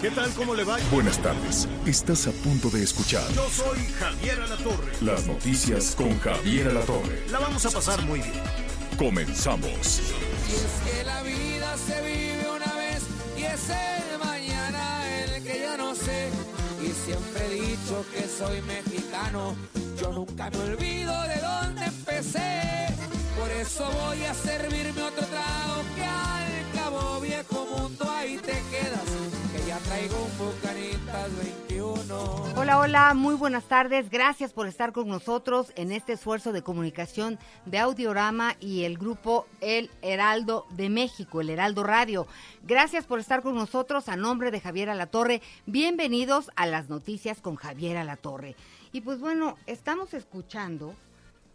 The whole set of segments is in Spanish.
¿Qué tal? ¿Cómo le va? Buenas tardes. Estás a punto de escuchar Yo soy Javier Alatorre. las noticias con Javier Alatorre. La vamos a pasar muy bien. Comenzamos. Y es que la vida se vive una vez y es el mañana el que yo no sé. Y siempre he dicho que soy mexicano, yo nunca me olvido de dónde empecé. Por eso voy a servirme otro trago que al cabo viejo mundo ahí te traigo un Bucanitas 21. Hola, hola, muy buenas tardes. Gracias por estar con nosotros en este esfuerzo de comunicación de Audiorama y el grupo El Heraldo de México, el Heraldo Radio. Gracias por estar con nosotros a nombre de Javier Alatorre. Bienvenidos a las noticias con Javier Alatorre. Y pues bueno, estamos escuchando,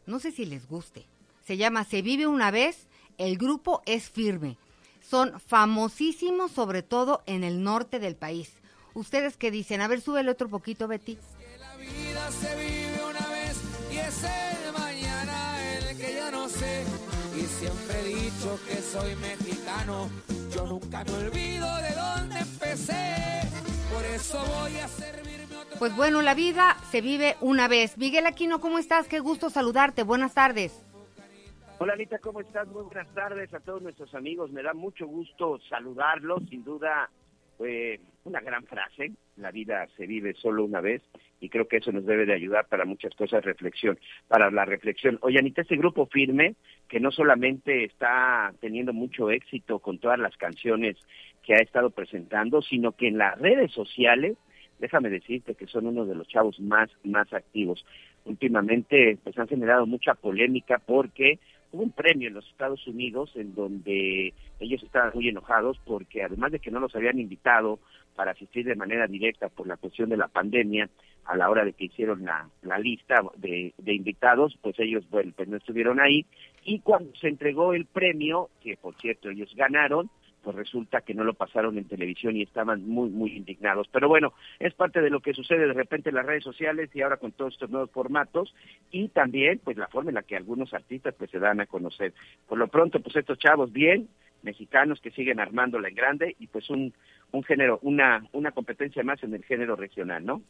no sé si les guste, se llama Se vive una vez, el grupo es firme. Son famosísimos sobre todo en el norte del país. ¿Ustedes qué dicen? A ver, súbele otro poquito, Betty. que la vida se vive una vez y es el mañana el que yo no sé. Y siempre he dicho que soy mexicano, yo nunca me olvido de dónde empecé. Por eso voy a servirme otro. Pues bueno, la vida se vive una vez. Miguel Aquino, ¿cómo estás? Qué gusto saludarte. Buenas tardes. Hola Anita, ¿cómo estás? Muy buenas tardes a todos nuestros amigos. Me da mucho gusto saludarlos. Sin duda, fue una gran frase. La vida se vive solo una vez y creo que eso nos debe de ayudar para muchas cosas, reflexión, para la reflexión. Oye Anita, este grupo firme que no solamente está teniendo mucho éxito con todas las canciones que ha estado presentando, sino que en las redes sociales, déjame decirte que son uno de los chavos más, más activos. Últimamente, pues han generado mucha polémica porque hubo un premio en los Estados Unidos en donde ellos estaban muy enojados porque además de que no los habían invitado para asistir de manera directa por la cuestión de la pandemia, a la hora de que hicieron la, la lista de, de invitados, pues ellos, bueno, pues no estuvieron ahí. Y cuando se entregó el premio, que por cierto ellos ganaron, pues resulta que no lo pasaron en televisión y estaban muy, muy indignados. Pero bueno, es parte de lo que sucede de repente en las redes sociales y ahora con todos estos nuevos formatos y también pues la forma en la que algunos artistas pues se dan a conocer. Por lo pronto, pues estos chavos bien, mexicanos que siguen armándola en grande y pues un, un género, una, una competencia más en el género regional, ¿no?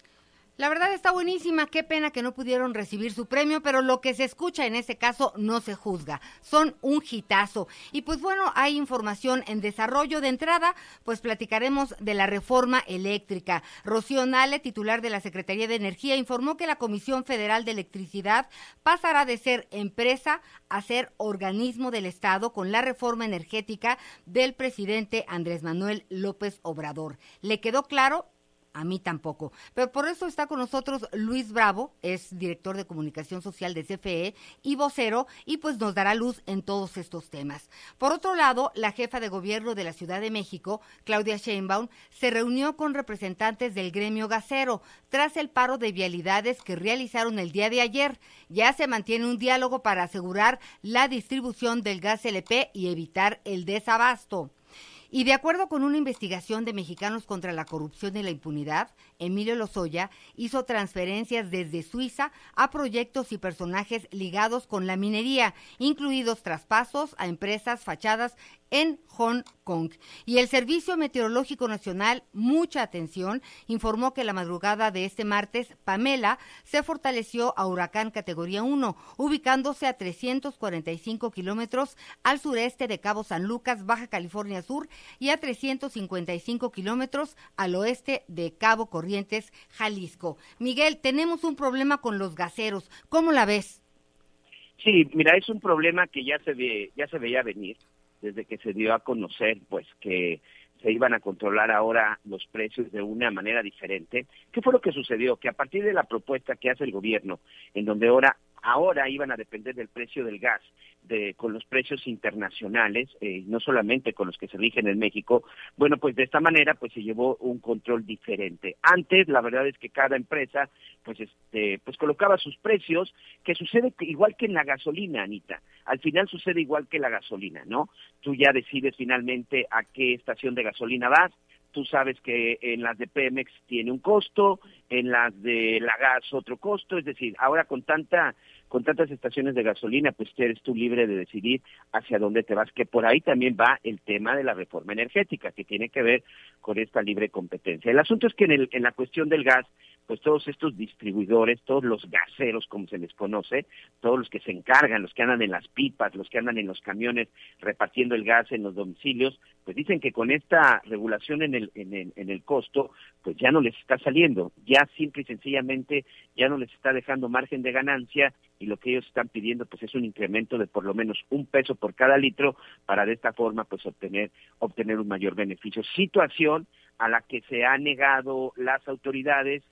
La verdad está buenísima, qué pena que no pudieron recibir su premio, pero lo que se escucha en este caso no se juzga. Son un hitazo. Y pues bueno, hay información en desarrollo. De entrada, pues platicaremos de la reforma eléctrica. Rocío Nale, titular de la Secretaría de Energía, informó que la Comisión Federal de Electricidad pasará de ser empresa a ser organismo del Estado con la reforma energética del presidente Andrés Manuel López Obrador. ¿Le quedó claro? A mí tampoco. Pero por eso está con nosotros Luis Bravo, es director de comunicación social de CFE y vocero, y pues nos dará luz en todos estos temas. Por otro lado, la jefa de gobierno de la Ciudad de México, Claudia Sheinbaum, se reunió con representantes del gremio gasero tras el paro de vialidades que realizaron el día de ayer. Ya se mantiene un diálogo para asegurar la distribución del gas LP y evitar el desabasto. Y de acuerdo con una investigación de Mexicanos contra la Corrupción y la Impunidad, Emilio Lozoya hizo transferencias desde Suiza a proyectos y personajes ligados con la minería, incluidos traspasos a empresas fachadas en Hong Kong. Y el Servicio Meteorológico Nacional, mucha atención, informó que la madrugada de este martes, Pamela se fortaleció a huracán categoría 1, ubicándose a 345 kilómetros al sureste de Cabo San Lucas, Baja California Sur, y a 355 kilómetros al oeste de Cabo Corrientes, Jalisco. Miguel, tenemos un problema con los gaseros. ¿Cómo la ves? Sí, mira, es un problema que ya se ve, ya se veía venir desde que se dio a conocer, pues que se iban a controlar ahora los precios de una manera diferente. ¿Qué fue lo que sucedió? Que a partir de la propuesta que hace el gobierno, en donde ahora ahora iban a depender del precio del gas, de, con los precios internacionales, eh, no solamente con los que se rigen en México, bueno, pues de esta manera pues se llevó un control diferente. Antes, la verdad es que cada empresa pues este pues colocaba sus precios, que sucede igual que en la gasolina, Anita. Al final sucede igual que la gasolina, ¿no? Tú ya decides finalmente a qué estación de gasolina vas, tú sabes que en las de Pemex tiene un costo, en las de la gas otro costo, es decir, ahora con tanta con tantas estaciones de gasolina, pues eres tú libre de decidir hacia dónde te vas, que por ahí también va el tema de la reforma energética, que tiene que ver con esta libre competencia. El asunto es que en, el, en la cuestión del gas, pues todos estos distribuidores, todos los gaseros, como se les conoce, todos los que se encargan, los que andan en las pipas, los que andan en los camiones repartiendo el gas en los domicilios, pues dicen que con esta regulación en el, en el, en el costo, pues ya no les está saliendo, ya simple y sencillamente ya no les está dejando margen de ganancia y lo que ellos están pidiendo pues es un incremento de por lo menos un peso por cada litro para de esta forma pues obtener obtener un mayor beneficio. Situación a la que se han negado las autoridades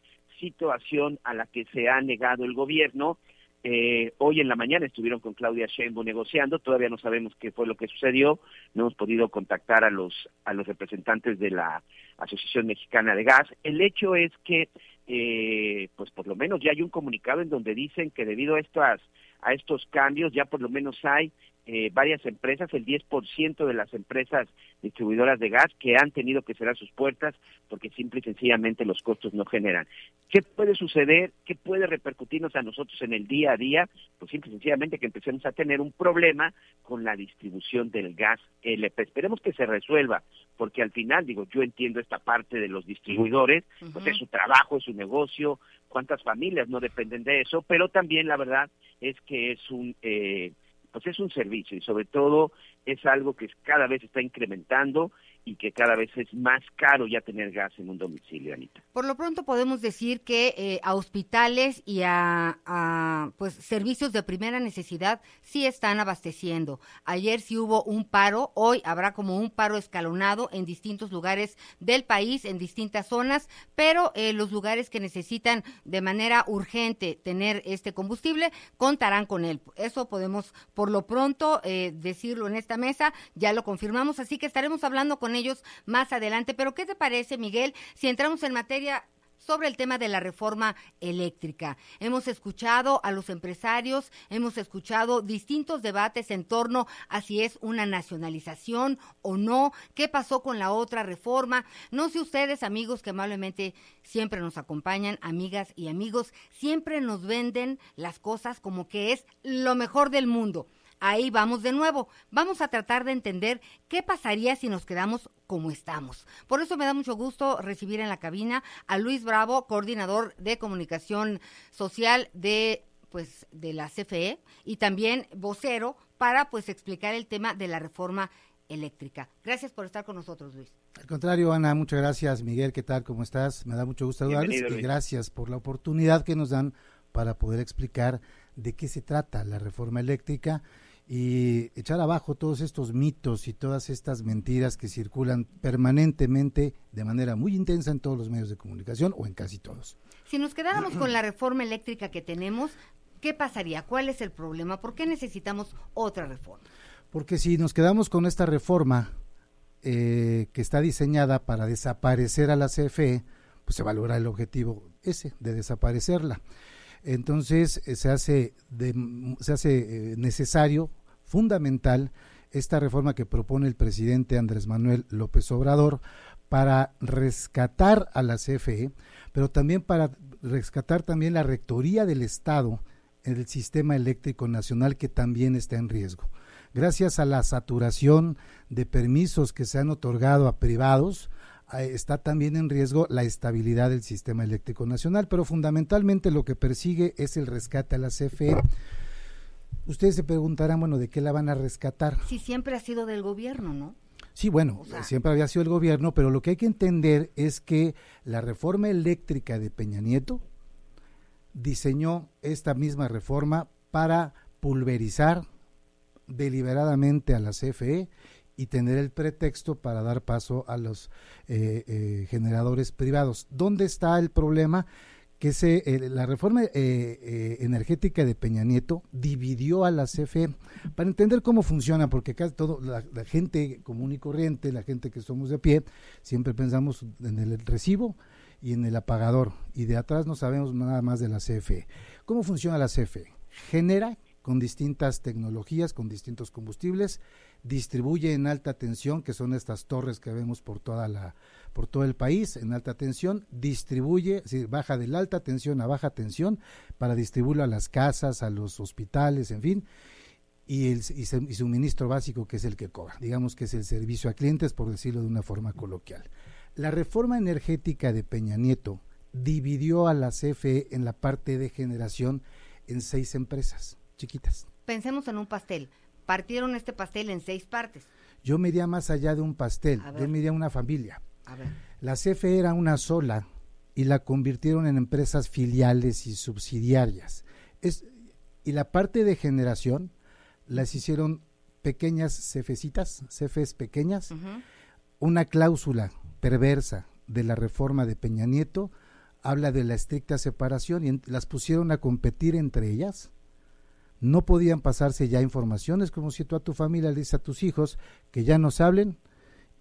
situación a la que se ha negado el gobierno. Eh, hoy en la mañana estuvieron con Claudia Sheinbaum negociando, todavía no sabemos qué fue lo que sucedió, no hemos podido contactar a los a los representantes de la Asociación Mexicana de Gas. El hecho es que, eh, pues por lo menos ya hay un comunicado en donde dicen que debido a estas a estos cambios ya por lo menos hay eh, varias empresas, el 10% de las empresas distribuidoras de gas que han tenido que cerrar sus puertas porque simple y sencillamente los costos no generan. ¿Qué puede suceder? ¿Qué puede repercutirnos a nosotros en el día a día? Pues simple y sencillamente que empecemos a tener un problema con la distribución del gas LP. Esperemos que se resuelva, porque al final, digo, yo entiendo esta parte de los distribuidores, pues es su trabajo, es su negocio, cuántas familias no dependen de eso, pero también la verdad es que es un... Eh, pues es un servicio y sobre todo es algo que cada vez está incrementando y que cada vez es más caro ya tener gas en un domicilio, Anita. Por lo pronto podemos decir que eh, a hospitales y a, pues servicios de primera necesidad sí están abasteciendo. Ayer sí hubo un paro, hoy habrá como un paro escalonado en distintos lugares del país, en distintas zonas, pero eh, los lugares que necesitan de manera urgente tener este combustible contarán con él. Eso podemos por lo pronto eh, decirlo en esta mesa, ya lo confirmamos, así que estaremos hablando con ellos más adelante. Pero ¿qué te parece, Miguel, si entramos en materia sobre el tema de la reforma eléctrica. Hemos escuchado a los empresarios, hemos escuchado distintos debates en torno a si es una nacionalización o no, qué pasó con la otra reforma. No sé ustedes, amigos que amablemente siempre nos acompañan, amigas y amigos, siempre nos venden las cosas como que es lo mejor del mundo ahí vamos de nuevo. Vamos a tratar de entender qué pasaría si nos quedamos como estamos. Por eso me da mucho gusto recibir en la cabina a Luis Bravo, coordinador de comunicación social de pues de la CFE y también vocero para pues explicar el tema de la reforma eléctrica. Gracias por estar con nosotros, Luis. Al contrario, Ana, muchas gracias. Miguel, ¿qué tal? ¿Cómo estás? Me da mucho gusto saludarles y gracias por la oportunidad que nos dan para poder explicar de qué se trata la reforma eléctrica y echar abajo todos estos mitos y todas estas mentiras que circulan permanentemente de manera muy intensa en todos los medios de comunicación o en casi todos. Si nos quedáramos con la reforma eléctrica que tenemos, ¿qué pasaría? ¿Cuál es el problema? ¿Por qué necesitamos otra reforma? Porque si nos quedamos con esta reforma eh, que está diseñada para desaparecer a la CFE, pues se valora el objetivo ese, de desaparecerla. Entonces eh, se hace, se hace eh, necesario fundamental esta reforma que propone el presidente Andrés Manuel López Obrador para rescatar a la CFE, pero también para rescatar también la rectoría del Estado en el sistema eléctrico nacional que también está en riesgo. Gracias a la saturación de permisos que se han otorgado a privados, está también en riesgo la estabilidad del sistema eléctrico nacional, pero fundamentalmente lo que persigue es el rescate a la CFE Ustedes se preguntarán, bueno, ¿de qué la van a rescatar? Sí, siempre ha sido del gobierno, ¿no? Sí, bueno, siempre había sido el gobierno, pero lo que hay que entender es que la reforma eléctrica de Peña Nieto diseñó esta misma reforma para pulverizar deliberadamente a la CFE y tener el pretexto para dar paso a los eh, eh, generadores privados. ¿Dónde está el problema? que se, eh, la reforma eh, energética de Peña Nieto dividió a la CFE para entender cómo funciona, porque casi todo, la, la, gente común y corriente, la gente que somos de pie, siempre pensamos en el recibo y en el apagador, y de atrás no sabemos nada más de la CFE. ¿Cómo funciona la CFE? Genera con distintas tecnologías, con distintos combustibles, distribuye en alta tensión, que son estas torres que vemos por toda la, por todo el país en alta tensión, distribuye, es baja de la alta tensión a baja tensión para distribuirlo a las casas, a los hospitales, en fin, y el y, y suministro básico que es el que cobra, digamos que es el servicio a clientes, por decirlo de una forma coloquial. La reforma energética de Peña Nieto dividió a la CFE en la parte de generación en seis empresas chiquitas. Pensemos en un pastel. Partieron este pastel en seis partes. Yo me iría más allá de un pastel, yo me iría una familia. La CFE era una sola y la convirtieron en empresas filiales y subsidiarias. Es, y la parte de generación las hicieron pequeñas cefecitas, cefes pequeñas, uh -huh. una cláusula perversa de la reforma de Peña Nieto habla de la estricta separación y las pusieron a competir entre ellas. No podían pasarse ya informaciones como si tú a tu familia le dices a tus hijos que ya nos hablen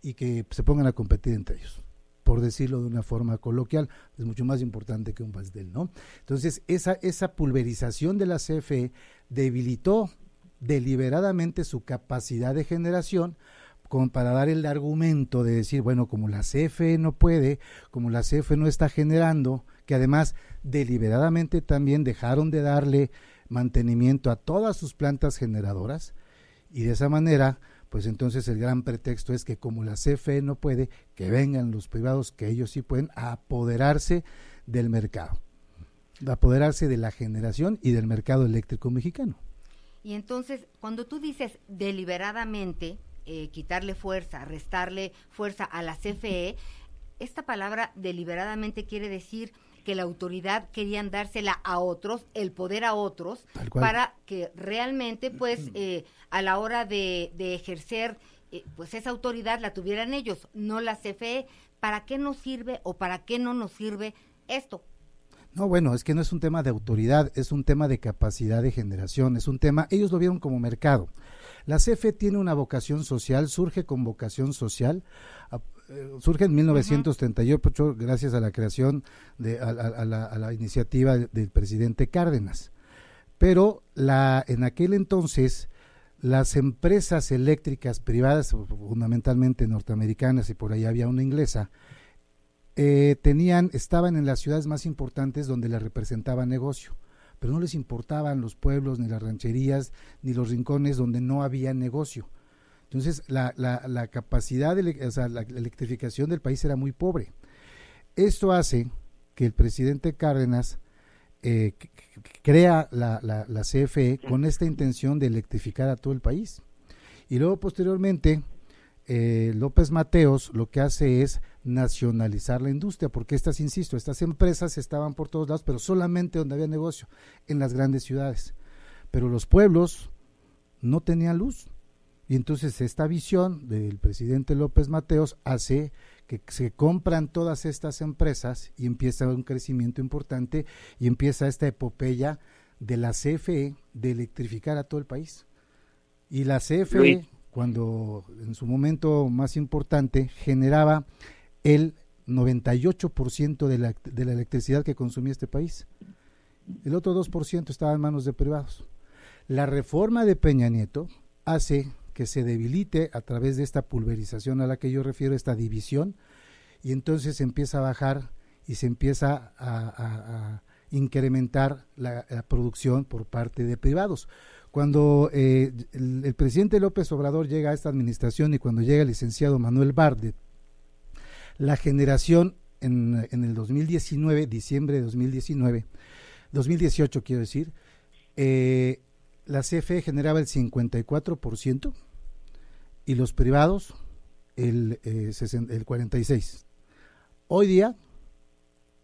y que se pongan a competir entre ellos. Por decirlo de una forma coloquial, es mucho más importante que un pastel, ¿no? Entonces, esa, esa pulverización de la CFE debilitó deliberadamente su capacidad de generación como para dar el argumento de decir, bueno, como la CFE no puede, como la CFE no está generando, que además deliberadamente también dejaron de darle mantenimiento a todas sus plantas generadoras y de esa manera, pues entonces el gran pretexto es que como la CFE no puede, que vengan los privados, que ellos sí pueden, apoderarse del mercado, apoderarse de la generación y del mercado eléctrico mexicano. Y entonces, cuando tú dices deliberadamente, eh, quitarle fuerza, restarle fuerza a la CFE, esta palabra deliberadamente quiere decir que la autoridad querían dársela a otros, el poder a otros, para que realmente, pues, eh, a la hora de, de ejercer, eh, pues, esa autoridad la tuvieran ellos, no la CFE. ¿Para qué nos sirve o para qué no nos sirve esto? No, bueno, es que no es un tema de autoridad, es un tema de capacidad de generación, es un tema, ellos lo vieron como mercado. La CFE tiene una vocación social, surge con vocación social, eh, surge en 1938 uh -huh. gracias a la creación de a, a, la, a la, iniciativa del presidente Cárdenas. Pero la, en aquel entonces las empresas eléctricas privadas, fundamentalmente norteamericanas y por ahí había una inglesa, eh, tenían, estaban en las ciudades más importantes donde les representaba negocio, pero no les importaban los pueblos, ni las rancherías, ni los rincones donde no había negocio. Entonces, la, capacidad, de, la, electrificación del país era muy pobre. Esto hace que el presidente Cárdenas eh, crea la, la, CFE con esta intención de electrificar a todo el país. Y luego, posteriormente, eh, López Mateos lo que hace es nacionalizar la industria, porque estas, insisto, estas empresas estaban por todos lados, pero solamente donde había negocio, en las grandes ciudades. Pero los pueblos no tenían luz. Y entonces esta visión del presidente López Mateos hace que se compran todas estas empresas y empieza un crecimiento importante y empieza esta epopeya de la CFE de electrificar a todo el país. Y la CFE, Luis. cuando en su momento más importante, generaba el 98% de la, de la electricidad que consumía este país. El otro 2% estaba en manos de privados. La reforma de Peña Nieto hace que se debilite a través de esta pulverización a la que yo refiero, esta división, y entonces empieza a bajar y se empieza a, incrementar la, producción por parte de privados. Cuando eh, el, el, presidente López Obrador llega a esta administración y cuando llega el licenciado Manuel Bardet, la generación en, en el 2019, diciembre de 2019, 2018 quiero decir, eh, la CFE generaba el 54% y los privados el, eh, el 46%. Hoy día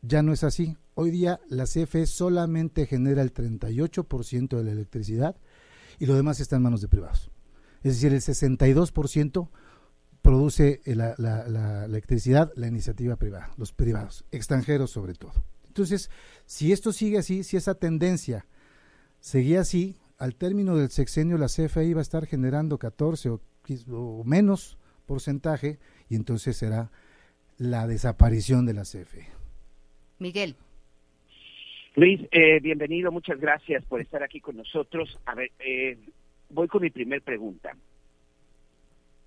ya no es así. Hoy día la CFE solamente genera el 38% de la electricidad y lo demás está en manos de privados. Es decir, el 62% produce la, la, la, electricidad la iniciativa privada, los privados, extranjeros sobre todo. Entonces, si esto sigue así, si esa tendencia seguía así, al término del sexenio la CFE iba a estar generando 14 o, o menos porcentaje y entonces será la desaparición de la CFE. Miguel. Luis, eh, bienvenido, muchas gracias por estar aquí con nosotros. A ver, eh, voy con mi primer pregunta.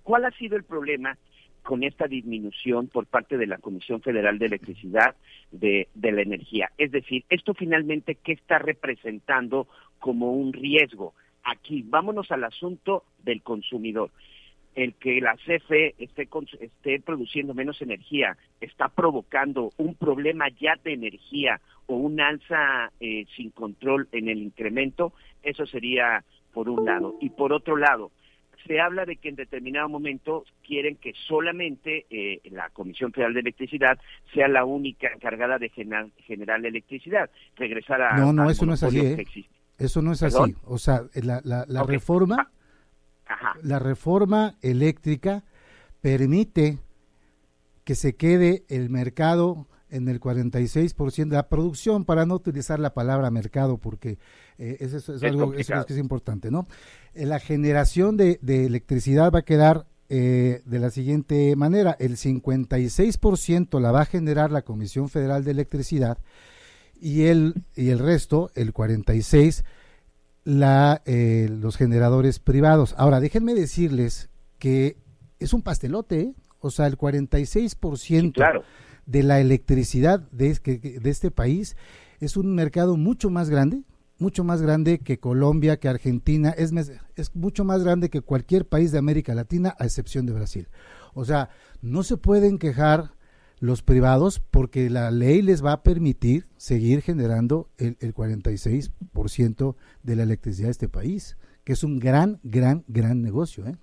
¿Cuál ha sido el problema con esta disminución por parte de la Comisión Federal de Electricidad de, de la energía? Es decir, esto finalmente, ¿qué está representando como un riesgo? Aquí, vámonos al asunto del consumidor el que la CFE esté, esté produciendo menos energía está provocando un problema ya de energía o un alza eh, sin control en el incremento, eso sería por un lado. Y por otro lado, se habla de que en determinado momento quieren que solamente eh, la Comisión Federal de Electricidad sea la única encargada de generar, electricidad, regresar a... No, no, eso no es así. ¿eh? Eso no es así. O sea, la, la, reforma... Ah, la reforma eléctrica permite que se quede el mercado en el 46% de la producción, para no utilizar la palabra mercado, porque eh, eso, es, algo que es importante, ¿no? Eh, la generación de, electricidad va a quedar eh, de la siguiente manera, el 56% la va a generar la Comisión Federal de Electricidad y el, y el resto, el 46%, la, eh, los generadores privados. Ahora, déjenme decirles que es un pastelote, ¿eh? o sea, el 46% de la electricidad de, de este país es un mercado mucho más grande, mucho más grande que Colombia, que Argentina, es, es mucho más grande que cualquier país de América Latina, a excepción de Brasil. O sea, no se pueden quejar los privados porque la ley les va a permitir seguir generando el, el 46% de la electricidad de este país, que es un gran, gran, gran negocio. ¿eh?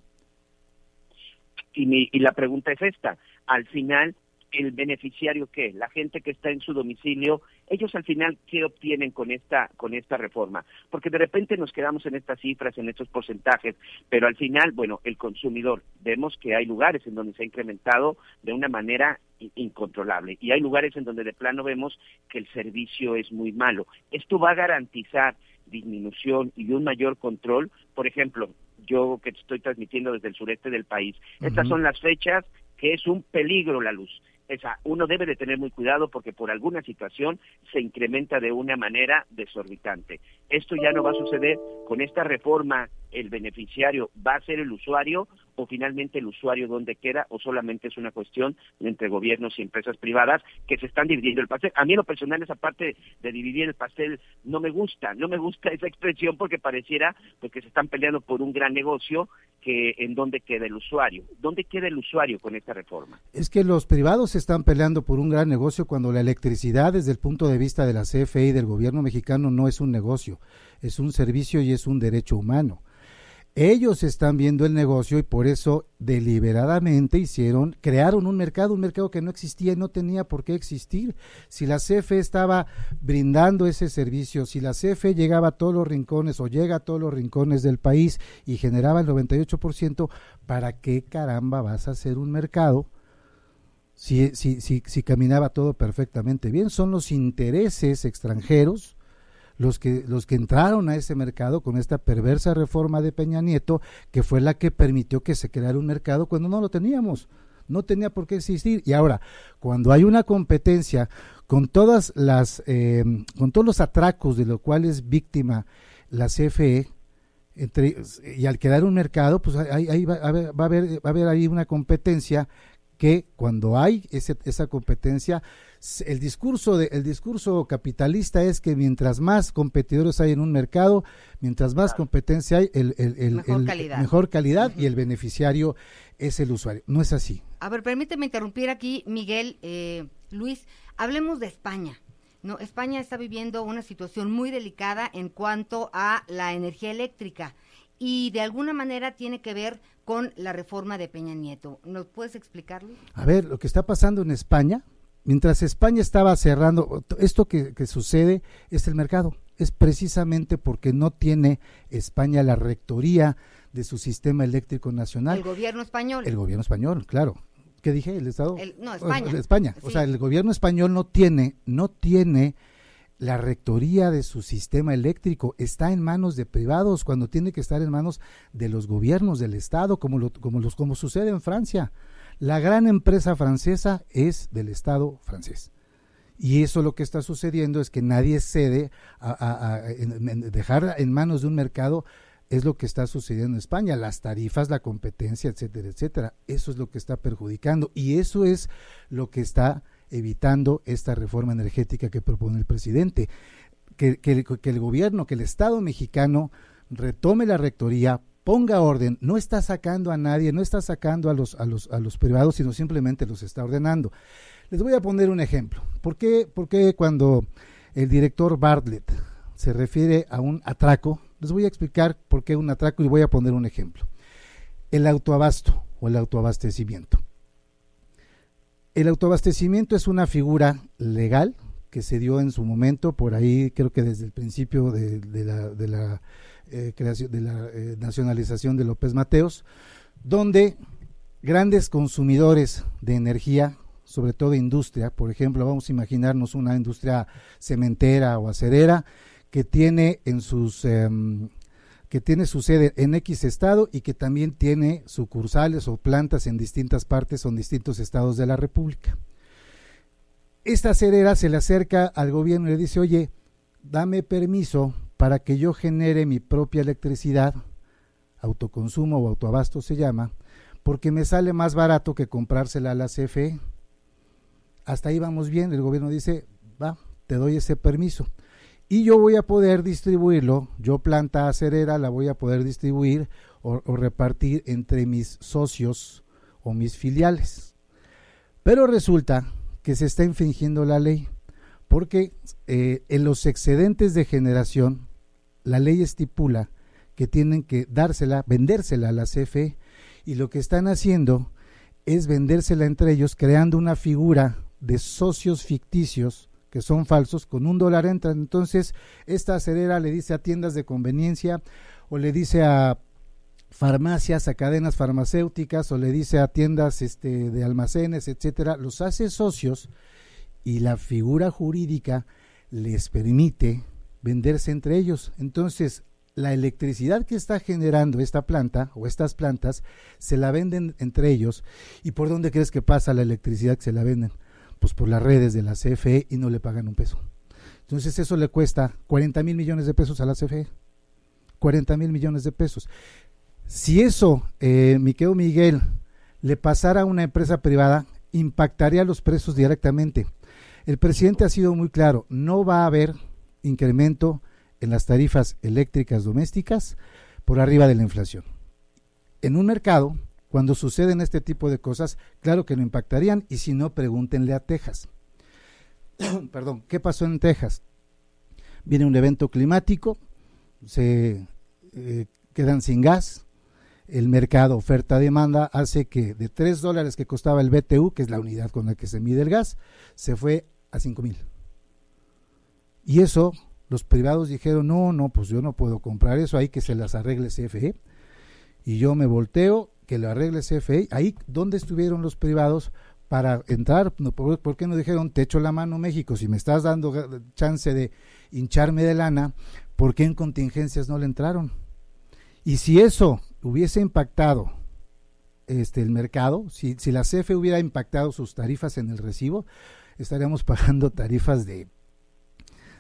Y, y la pregunta es esta, al final, el beneficiario qué? La gente que está en su domicilio, ellos al final qué obtienen con esta con esta reforma? Porque de repente nos quedamos en estas cifras, en estos porcentajes, pero al final, bueno, el consumidor vemos que hay lugares en donde se ha incrementado de una manera incontrolable y hay lugares en donde de plano vemos que el servicio es muy malo. Esto va a garantizar disminución y un mayor control, por ejemplo, yo que estoy transmitiendo desde el sureste del país. Estas son las fechas que es un peligro la luz esa, uno debe de tener muy cuidado porque por alguna situación se incrementa de una manera desorbitante. Esto ya no va a suceder con esta reforma. El beneficiario va a ser el usuario o finalmente el usuario dónde queda o solamente es una cuestión entre gobiernos y empresas privadas que se están dividiendo el pastel. A mí lo personal esa parte de dividir el pastel no me gusta, no me gusta esa expresión porque pareciera pues, que se están peleando por un gran negocio que en dónde queda el usuario. ¿Dónde queda el usuario con esta reforma? Es que los privados están peleando por un gran negocio cuando la electricidad desde el punto de vista de la CFE y del gobierno mexicano no es un negocio, es un servicio y es un derecho humano. Ellos están viendo el negocio y por eso deliberadamente hicieron, crearon un mercado, un mercado que no existía y no tenía por qué existir. Si la CFE estaba brindando ese servicio, si la CFE llegaba a todos los rincones o llega a todos los rincones del país y generaba el 98%, ¿para qué caramba vas a hacer un mercado? Si, si, si, si caminaba todo perfectamente bien, son los intereses extranjeros los que, los que entraron a ese mercado con esta perversa reforma de Peña Nieto, que fue la que permitió que se creara un mercado cuando no lo teníamos. No tenía por qué existir. Y ahora, cuando hay una competencia con todas las, eh, con todos los atracos de lo cual es víctima la CFE, entre, y al quedar un mercado, pues ahí, va, a haber, va, a haber, va a haber ahí una competencia que cuando hay ese, esa competencia el discurso, de, el discurso capitalista es que mientras más competidores hay en un mercado, mientras más competencia hay, el, mejor, calidad. mejor, calidad. y el beneficiario es el usuario. No es así. A ver, permíteme interrumpir aquí, Miguel, eh, Luis. Hablemos de España. No, España está viviendo una situación muy delicada en cuanto a la energía eléctrica y de alguna manera tiene que ver con la reforma de Peña Nieto. ¿Nos puedes explicarlo? A ver, lo que está pasando en España Mientras España estaba cerrando, esto que, sucede es el mercado. Es precisamente porque no tiene España la rectoría de su sistema eléctrico nacional. El gobierno español. El gobierno español, claro. ¿Qué dije? ¿El Estado? El- no, España. España. O sea, el gobierno español no tiene, no tiene la rectoría de su sistema eléctrico. Está en manos de privados cuando tiene que estar en manos de los gobiernos del Estado, como, lo- como, los, como sucede en Francia. La gran empresa francesa es del Estado francés. Y eso lo que está sucediendo es que nadie cede a, a- en- dejar en manos de un mercado es lo que está sucediendo en España, las tarifas, la competencia, etcétera, etcétera. Eso es lo que está perjudicando y eso es lo que está evitando esta reforma energética que propone el presidente. Que, que que el gobierno, que el Estado mexicano retome la rectoría, ponga orden, no está sacando a nadie, no está sacando a los, a los, a los privados, sino simplemente los está ordenando. Les voy a poner un ejemplo. ¿Por qué, por qué cuando el director Bartlett se refiere a un atraco? Les voy a explicar por qué un atraco y voy a poner un ejemplo. El autoabasto o el autoabastecimiento. El autoabastecimiento es una figura legal que se dio en su momento, por ahí creo que desde el principio de, de la, de la, eh, de la eh, nacionalización de López Mateos, donde grandes consumidores de energía, sobre todo industria, por ejemplo, vamos a imaginarnos una industria cementera o acerera que tiene en sus em, que tiene su sede en X estado y que también tiene sucursales o plantas en distintas partes o en distintos estados de la República. Esta acerera se le acerca al gobierno y le dice, oye, dame permiso para que yo genere mi propia electricidad, autoconsumo o autoabasto se llama, porque me sale más barato que comprársela a la CFE. Hasta ahí vamos bien, el gobierno dice, va, te doy ese permiso. Y yo voy a poder distribuirlo, yo planta acerera la voy a poder distribuir o, o repartir entre mis socios o mis filiales. Pero resulta que se está infringiendo la ley, porque eh, en los excedentes de generación, la ley estipula que tienen que dársela, vendérsela a la CFE, y lo que están haciendo es vendérsela entre ellos, creando una figura de socios ficticios que son falsos, con un dólar entran. Entonces, esta acerera le dice a tiendas de conveniencia o le dice a farmacias, a cadenas farmacéuticas o le dice a tiendas este, de almacenes, etcétera, los hace socios y la figura jurídica les permite venderse entre ellos. Entonces, la electricidad que está generando esta planta o estas plantas se la venden entre ellos. ¿Y por dónde crees que pasa la electricidad que se la venden? Pues por las redes de la CFE y no le pagan un peso. Entonces eso le cuesta 40 mil millones de pesos a la CFE. 40 mil millones de pesos. Si eso, eh, Miqueo Miguel, le pasara a una empresa privada, impactaría los precios directamente. El presidente ha sido muy claro, no va a haber incremento en las tarifas eléctricas domésticas por arriba de la inflación. En un mercado, cuando suceden este tipo de cosas, claro que no impactarían y si no, pregúntenle a Texas. Perdón, ¿qué pasó en Texas? Viene un evento climático, se eh, quedan sin gas, el mercado oferta-demanda hace que de 3 dólares que costaba el BTU, que es la unidad con la que se mide el gas, se fue a 5 mil. Y eso, los privados dijeron, no, no, pues yo no puedo comprar eso, ahí que se las arregle CFE. Y yo me volteo, que lo arregle CFE. Ahí, ¿dónde estuvieron los privados para entrar? No, ¿Por, por qué no dijeron, te echo la mano México? Si me estás dando chance de hincharme de lana, ¿por qué en contingencias no le entraron? Y si eso hubiese impactado este, el mercado, si, si la CFE hubiera impactado sus tarifas en el recibo, estaríamos pagando tarifas de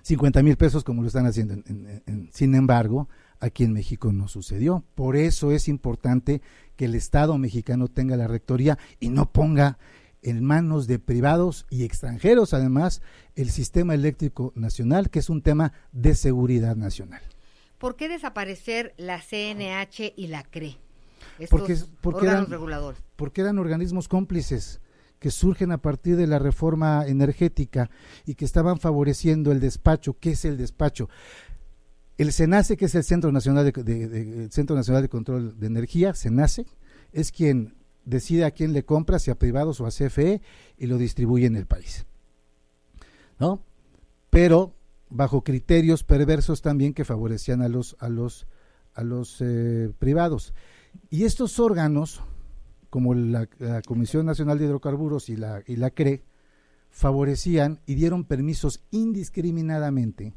50 mil pesos como lo están haciendo. En, en, en, sin embargo, aquí en México no sucedió. Por eso es importante que el Estado mexicano tenga la rectoría y no ponga en manos de privados y extranjeros, además, el sistema eléctrico nacional, que es un tema de seguridad nacional. ¿Por qué desaparecer la CNH y la CRE? Estos Porque, porque, eran, reguladores. porque eran organismos cómplices que surgen a partir de la reforma energética y que estaban favoreciendo el despacho. ¿Qué es el despacho? El SENACE, que es el Centro Nacional de, Centro Nacional de Control de Energía, SENACE, es quien decide a quién le compra, si a privados o a CFE, y lo distribuye en el país. ¿No? Pero bajo criterios perversos también que favorecían a los, a los, a los eh, privados. Y estos órganos como la, Comisión Nacional de Hidrocarburos y la, y la CRE, favorecían y dieron permisos indiscriminadamente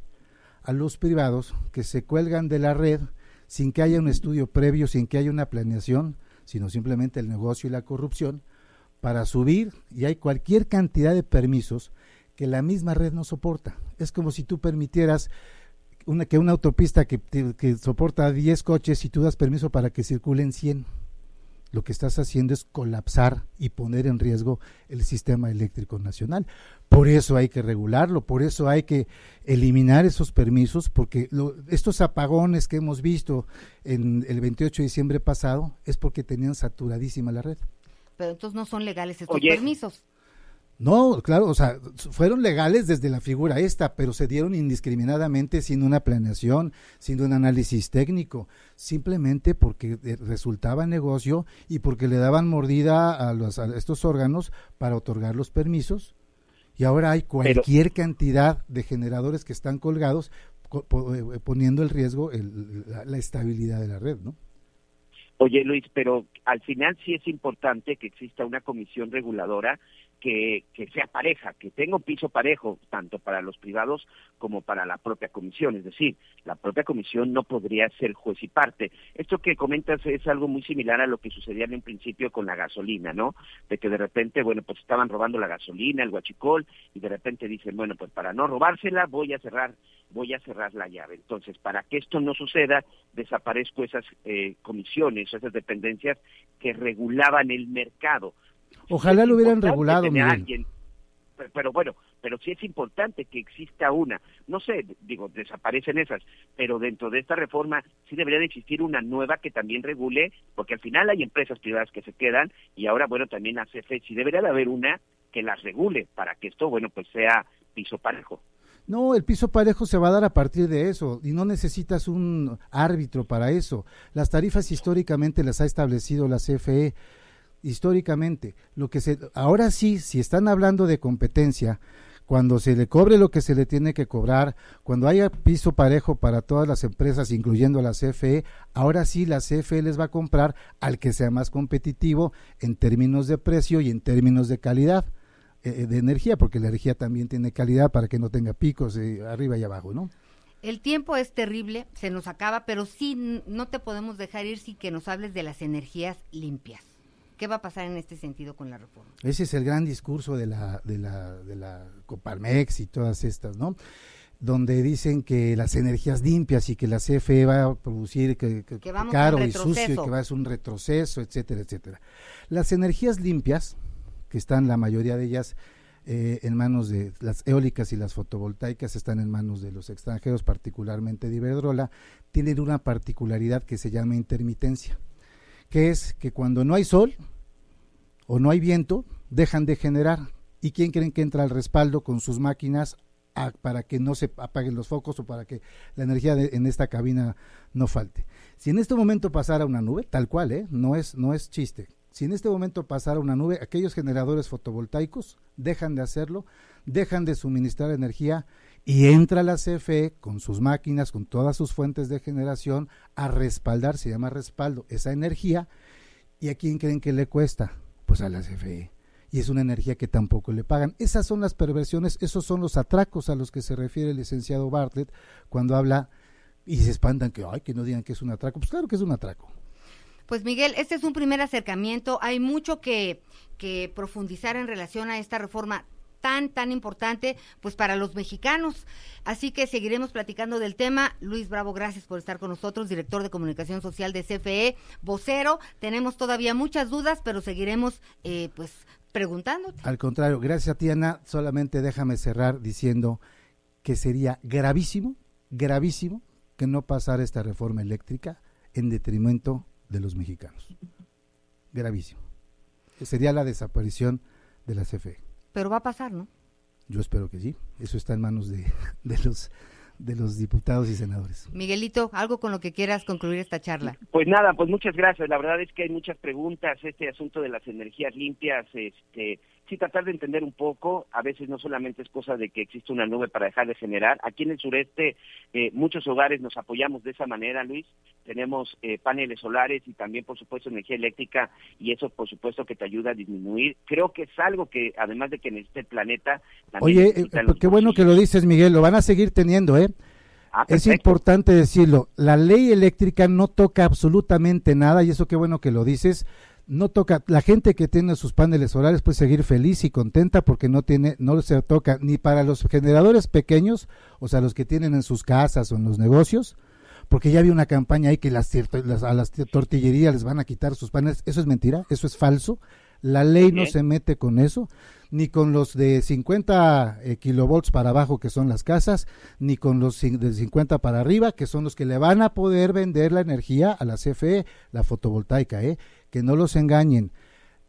a los privados que se cuelgan de la red sin que haya un estudio previo, sin que haya una planeación, sino simplemente el negocio y la corrupción, para subir y hay cualquier cantidad de permisos que la misma red no soporta. Es como si tú permitieras una, que una autopista que, que soporta 10 coches y tú das permiso para que circulen 100 lo que estás haciendo es colapsar y poner en riesgo el sistema eléctrico nacional. Por eso hay que regularlo, por eso hay que eliminar esos permisos, porque estos apagones que hemos visto en el 28 de diciembre pasado es porque tenían saturadísima la red. Pero entonces no son legales estos permisos. No, claro, o sea, fueron legales desde la figura esta, pero se dieron indiscriminadamente sin una planeación, sin un análisis técnico, simplemente porque eh, resultaba negocio y porque le daban mordida a, los, a estos órganos para otorgar los permisos. Y ahora hay cualquier cantidad de generadores que están colgados eh, poniendo el riesgo la estabilidad de la red, ¿no? Oye Luis, pero al final sí es importante que exista una comisión reguladora que, que, sea pareja, que tenga un piso parejo, tanto para los privados como para la propia comisión. Es decir, la propia comisión no podría ser juez y parte. Esto que comentas es algo muy similar a lo que sucedía en principio con la gasolina, ¿no? De que de repente, bueno, pues estaban robando la gasolina, el guachicol, y de repente dicen, bueno, pues para no robársela voy a cerrar voy a cerrar la llave. Entonces, para que esto no suceda, desaparezco esas eh, comisiones, esas dependencias que regulaban el mercado. Ojalá lo hubieran regulado, alguien, pero, bueno, pero sí es importante que exista una, no sé, digo, desaparecen esas, pero dentro de esta reforma sí debería de existir una nueva que también regule, porque al final hay empresas privadas que se quedan y ahora, bueno, también la CFE, sí debería de haber una que las regule para que esto, bueno, pues sea piso parejo. No, el piso parejo se va a dar a partir de eso y no necesitas un árbitro para eso. Las tarifas históricamente las ha establecido la CFE históricamente. Lo que se ahora sí, si están hablando de competencia, cuando se le cobre lo que se le tiene que cobrar, cuando haya piso parejo para todas las empresas, incluyendo la CFE, ahora sí la CFE les va a comprar al que sea más competitivo en términos de precio y en términos de calidad. Eh, de energía, porque la energía también tiene calidad para que no tenga picos eh, arriba y abajo, ¿no? El tiempo es terrible, se nos acaba, pero sí no te podemos dejar ir sin que nos hables de las energías limpias. ¿Qué va a pasar en este sentido con la reforma? Ese es el gran discurso de la, de la, de la Coparmex y todas estas, ¿no? donde dicen que las energías limpias y que la CFE va a producir que, caro y sucio y que va a ser un retroceso, etcétera, etcétera. Las energías limpias, que están la mayoría de ellas eh, en manos de las eólicas y las fotovoltaicas, están en manos de los extranjeros, particularmente de Iberdrola, tienen una particularidad que se llama intermitencia, que es que cuando no hay sol o no hay viento, dejan de generar. ¿Y quién creen que entra al respaldo con sus máquinas para que no se apaguen los focos o para que la energía en esta cabina no falte? Si en este momento pasara una nube, tal cual, ¿eh? no, es, no es chiste, si en este momento pasara una nube, aquellos generadores fotovoltaicos dejan de hacerlo, dejan de suministrar energía y entra la CFE con sus máquinas, con todas sus fuentes de generación a respaldar, se llama respaldo, esa energía. ¿Y a quién creen que le cuesta? Pues a la CFE. Y es una energía que tampoco le pagan. Esas son las perversiones, esos son los atracos a los que se refiere el licenciado Bartlett cuando habla y se espantan que, ay, que no digan que es un atraco. Pues claro que es un atraco. Pues Miguel, este es un primer acercamiento. Hay mucho que, profundizar en relación a esta reforma tan, tan importante, pues para los mexicanos. Así que seguiremos platicando del tema. Luis Bravo, gracias por estar con nosotros, director de comunicación social de CFE, vocero. Tenemos todavía muchas dudas, pero seguiremos, eh, pues, preguntándote. Al contrario, gracias a ti, Ana. Solamente déjame cerrar diciendo que sería gravísimo, gravísimo que no pasara esta reforma eléctrica en detrimento de los mexicanos. Gravísimo. Sería la desaparición de la CFE. Pero va a pasar, ¿no? Yo espero que sí. Eso está en manos de, los de los diputados y senadores. Miguelito, algo con lo que quieras concluir esta charla. Pues nada, pues muchas gracias. La verdad es que hay muchas preguntas. Este asunto de las energías limpias, este, sí tratar de entender un poco, a veces no solamente es cosa de que existe una nube para dejar de generar, aquí en el sureste eh, muchos hogares nos apoyamos de esa manera, Luis, tenemos eh, paneles solares y también por supuesto energía eléctrica y eso por supuesto que te ayuda a disminuir, creo que es algo que además de que en este planeta... Oye, eh, qué bueno que lo dices Miguel, lo van a seguir teniendo, ¿eh? Ah, es importante decirlo, la ley eléctrica no toca absolutamente nada y eso qué bueno que lo dices, no toca, la gente que tiene sus paneles solares puede seguir feliz y contenta porque no tiene, no se toca. Ni para los generadores pequeños, o sea, los que tienen en sus casas o en los negocios, porque ya había una campaña ahí que las, a las tortillerías les van a quitar sus paneles, eso es mentira, eso es falso, la ley no se mete con eso, ni con los de 50 eh, kilovolts para abajo, que son las casas, ni con los de 50 para arriba, que son los que le van a poder vender la energía a la CFE, la fotovoltaica, ¿eh? Que no los engañen.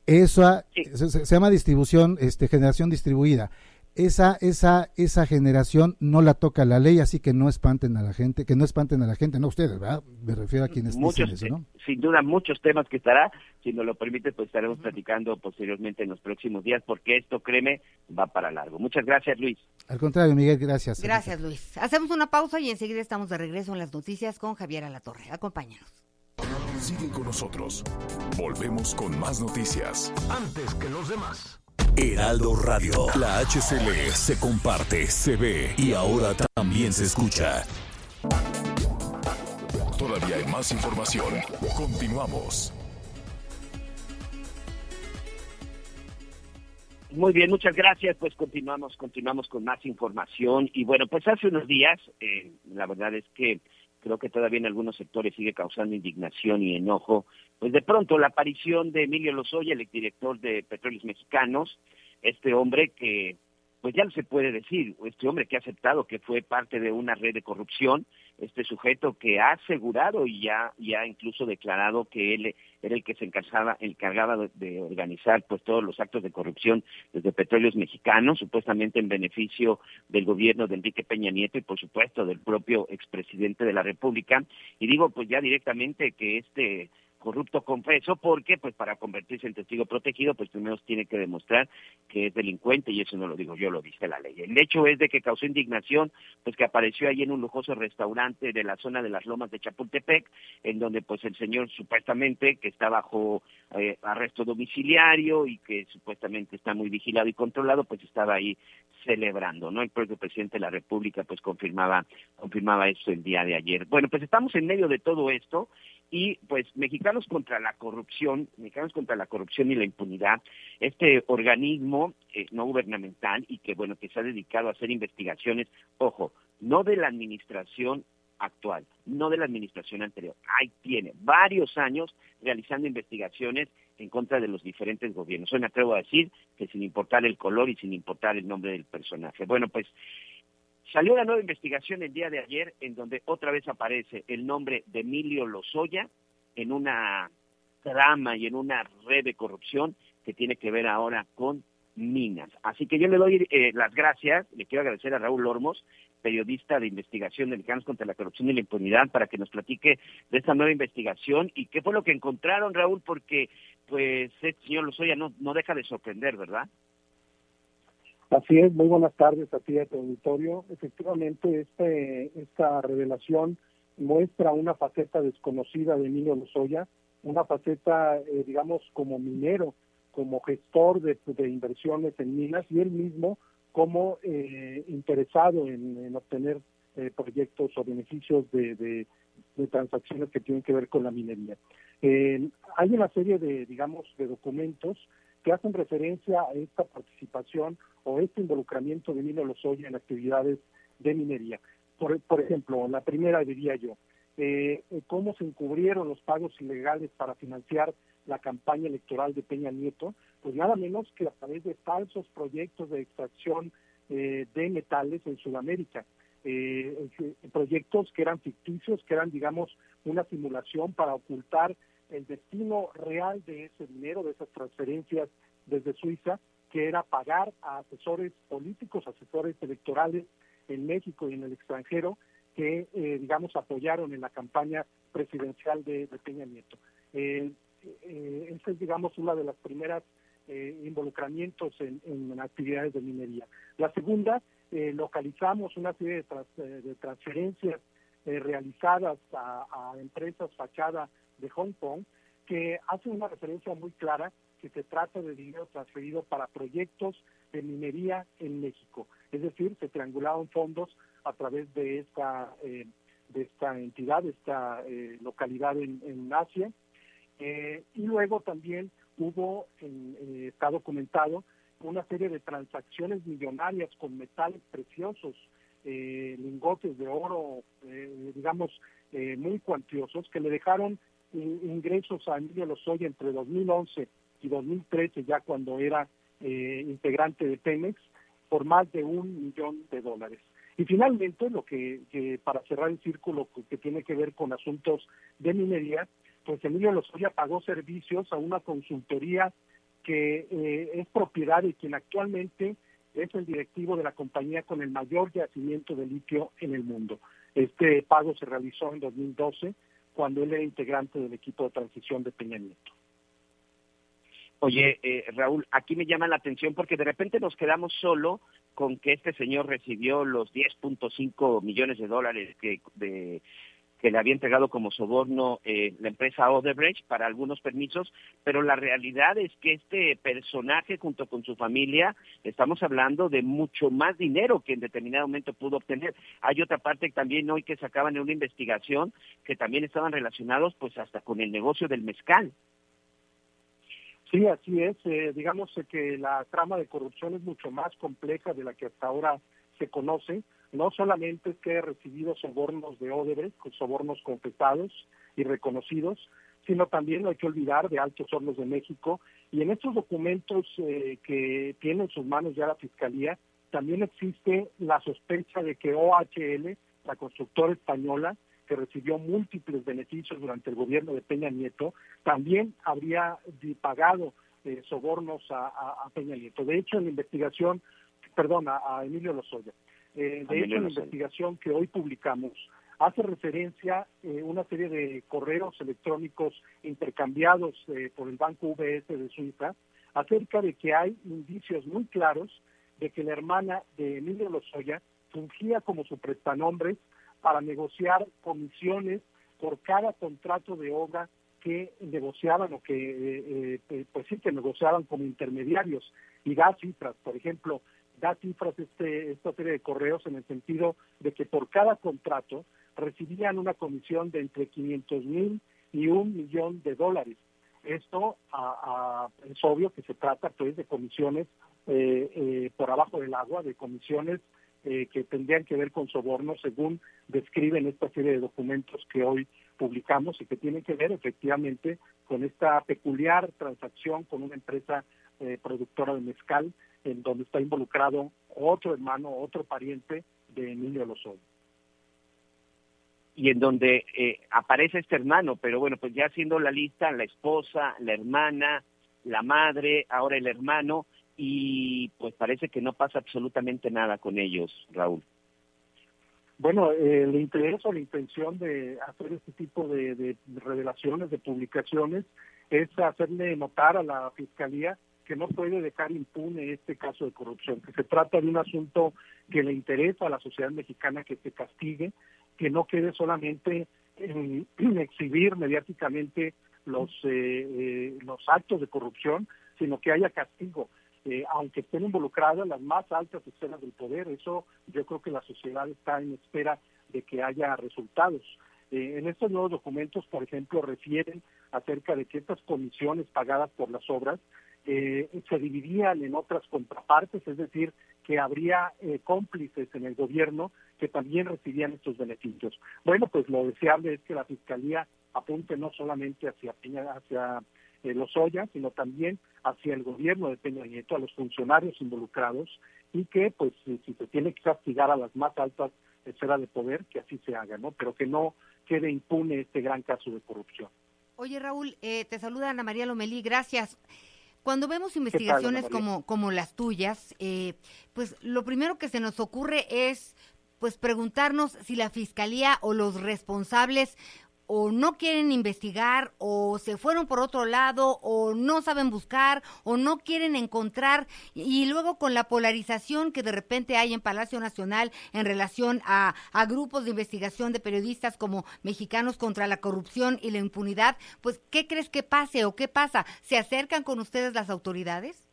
Eso se, llama distribución, este, generación distribuida. Esa, esa, esa generación no la toca la ley, así que no espanten a la gente, que no espanten a la gente, no ustedes, ¿verdad? Me refiero a quienes muchos, dicen eso, ¿no? Sin duda, muchos temas que estará, si nos lo permite, pues estaremos platicando posteriormente en los próximos días, porque esto, créeme, va para largo. Muchas gracias, Luis. Al contrario, Miguel, gracias. Gracias, Luis. Hacemos una pausa y enseguida estamos de regreso en las noticias con Javier Alatorre. Acompáñanos. Sigue con nosotros. Volvemos con más noticias. Antes que los demás. Heraldo Radio. La HCL se comparte, se ve y ahora también se escucha. Todavía hay más información. Continuamos. Muy bien, muchas gracias. Pues continuamos, continuamos con más información. Y bueno, pues hace unos días, eh, la verdad es que creo que todavía en algunos sectores sigue causando indignación y enojo, pues de pronto la aparición de Emilio Lozoya, el exdirector de Petróleos Mexicanos, este hombre que, pues ya se puede decir, este hombre que ha aceptado que fue parte de una red de corrupción, este sujeto que ha asegurado y ya, ya incluso declarado que él era el que se encargaba, encargaba de, organizar pues todos los actos de corrupción desde petróleos mexicanos, supuestamente en beneficio del gobierno de Enrique Peña Nieto y por supuesto del propio expresidente de la República. Y digo pues ya directamente que este corrupto confeso, porque pues para convertirse en testigo protegido, pues primero tiene que demostrar que es delincuente y eso no lo digo yo, lo dice la ley. El hecho es de que causó indignación, pues que apareció ahí en un lujoso restaurante de la zona de las Lomas de Chapultepec, en donde pues el señor supuestamente que está bajo eh, arresto domiciliario y que supuestamente está muy vigilado y controlado, pues estaba ahí celebrando, ¿no? El propio presidente de la República pues confirmaba confirmaba eso el día de ayer. Bueno, pues estamos en medio de todo esto y pues Mexicanos contra la corrupción, Mexicanos contra la corrupción y la impunidad, este organismo eh, no gubernamental y que bueno que se ha dedicado a hacer investigaciones, ojo, no de la administración actual, no de la administración anterior. Ahí tiene varios años realizando investigaciones en contra de los diferentes gobiernos. Hoy me atrevo a decir que sin importar el color y sin importar el nombre del personaje. Bueno, pues Salió la nueva investigación el día de ayer en donde otra vez aparece el nombre de Emilio Lozoya en una trama y en una red de corrupción que tiene que ver ahora con minas. Así que yo le doy eh, las gracias, le quiero agradecer a Raúl Olmos, periodista de investigación de Mexicanos contra la Corrupción y la Impunidad, para que nos platique de esta nueva investigación y qué fue lo que encontraron, Raúl, porque pues este señor Lozoya no deja de sorprender, ¿verdad? Así es, muy buenas tardes a ti tu auditorio. Efectivamente, este, esta revelación muestra una faceta desconocida de Emilio Lozoya, una faceta, eh, digamos, como minero, como gestor de, inversiones en minas y él mismo como eh, interesado en, obtener eh, proyectos o beneficios de, de, transacciones que tienen que ver con la minería. hay una serie de, digamos, de documentos que hacen referencia a esta participación o este involucramiento de Emilio Lozoya en actividades de minería. Por, por ejemplo, la primera diría yo, eh, cómo se encubrieron los pagos ilegales para financiar la campaña electoral de Peña Nieto, pues nada menos que a través de falsos proyectos de extracción eh, de metales en Sudamérica. Eh, proyectos que eran ficticios, que eran, digamos, una simulación para ocultar el destino real de ese dinero, de esas transferencias desde Suiza, que era pagar a asesores políticos, asesores electorales en México y en el extranjero que, eh, digamos, apoyaron en la campaña presidencial de, Peña Nieto. Eh, eh, esta es, digamos, una de las primeras eh, involucramientos en, actividades de minería. La segunda, localizamos una serie de, transferencias realizadas a, a empresas fachada de Hong Kong que hacen una referencia muy clara que se trata de dinero transferido para proyectos de minería en México. Es decir, se triangularon fondos a través de esta, eh, de esta entidad, de esta eh, localidad en, Asia. Eh, y luego también hubo, está documentado, una serie de transacciones millonarias con metales preciosos, lingotes de oro, digamos, muy cuantiosos, que le dejaron ingresos a Emilio Lozoya entre 2011 y 2013, ya cuando era integrante de Pemex, por más de un millón de dólares. Y finalmente, lo que, para cerrar el círculo que tiene que ver con asuntos de minería, pues Emilio Lozoya pagó servicios a una consultoría que eh, es propiedad de quien actualmente es el directivo de la compañía con el mayor yacimiento de litio en el mundo. Este pago se realizó en 2012 cuando él era integrante del equipo de transición de Peña Nieto. Oye, eh, Raúl, aquí me llama la atención porque de repente nos quedamos solo con que este señor recibió los 10.5 millones de dólares que, que le había entregado como soborno eh, la empresa Odebrecht para algunos permisos, pero la realidad es que este personaje junto con su familia, estamos hablando de mucho más dinero que en determinado momento pudo obtener. Hay otra parte también hoy que sacaban en una investigación que también estaban relacionados pues hasta con el negocio del mezcal. Sí, así es. Eh, digamos que la trama de corrupción es mucho más compleja de la que hasta ahora se conoce. No solamente que he recibido sobornos de Odebrecht, sobornos confesados y reconocidos, sino también no hay que olvidar de Altos Hornos de México. Y en estos documentos eh, que tiene en sus manos ya la Fiscalía, también existe la sospecha de que OHL, la constructora española, que recibió múltiples beneficios durante el gobierno de Peña Nieto, también habría pagado eh, sobornos a, Peña Nieto. De hecho, en la investigación, perdón, a, Emilio Lozoya, eh, de hecho, la investigación que hoy publicamos, hace referencia eh, una serie de correos electrónicos intercambiados eh, por el Banco VS de Suiza acerca de que hay indicios muy claros de que la hermana de Emilio Lozoya fungía como su prestanombre para negociar comisiones por cada contrato de obra que negociaban o que, eh, eh, pues sí, que negociaban como intermediarios y da cifras, por ejemplo, da cifras este, esta serie de correos en el sentido de que por cada contrato recibían una comisión de entre 500 mil y un millón de dólares. Esto es obvio que se trata pues de comisiones eh, por abajo del agua, de comisiones eh, que tendrían que ver con sobornos, según describen esta serie de documentos que hoy publicamos y que tienen que ver efectivamente con esta peculiar transacción con una empresa eh, productora de mezcal, en donde está involucrado otro hermano, otro pariente de Emilio Lozoya y en donde eh, aparece este hermano, pero bueno, pues ya haciendo la lista, la esposa, la hermana, la madre, ahora el hermano, y pues parece que no pasa absolutamente nada con ellos, Raúl. Bueno, el interés o la intención de hacer este tipo de, revelaciones, de publicaciones, es hacerle notar a la Fiscalía que no puede dejar impune este caso de corrupción, que se trata de un asunto que le interesa a la sociedad mexicana que se castigue, que no quede solamente en, exhibir mediáticamente los, eh, eh, los actos de corrupción, sino que haya castigo. Eh, aunque estén involucradas las más altas esferas del poder. Eso yo creo que la sociedad está en espera de que haya resultados. Eh, en estos nuevos documentos, por ejemplo, refieren acerca de que estas comisiones pagadas por las obras eh, se dividían en otras contrapartes, es decir, que habría cómplices en el gobierno que también recibían estos beneficios. Bueno, pues lo deseable es que la Fiscalía apunte no solamente hacia, hacia eh, los Lozoya, sino también hacia el gobierno de Peña Nieto, a los funcionarios involucrados y que, pues, si, se tiene que castigar a las más altas esferas de poder, que así se haga, ¿no? Pero que no quede impune este gran caso de corrupción. Oye, Raúl, eh, te saluda Ana María Lomelí, gracias. Cuando vemos investigaciones como, como las tuyas, eh, pues lo primero que se nos ocurre es pues preguntarnos si la fiscalía o los responsables o no quieren investigar o se fueron por otro lado o no saben buscar o no quieren encontrar y luego con la polarización que de repente hay en Palacio Nacional en relación a, a grupos de investigación de periodistas como Mexicanos contra la Corrupción y la Impunidad, pues ¿qué crees que pase o qué pasa? ¿Se acercan con ustedes las autoridades?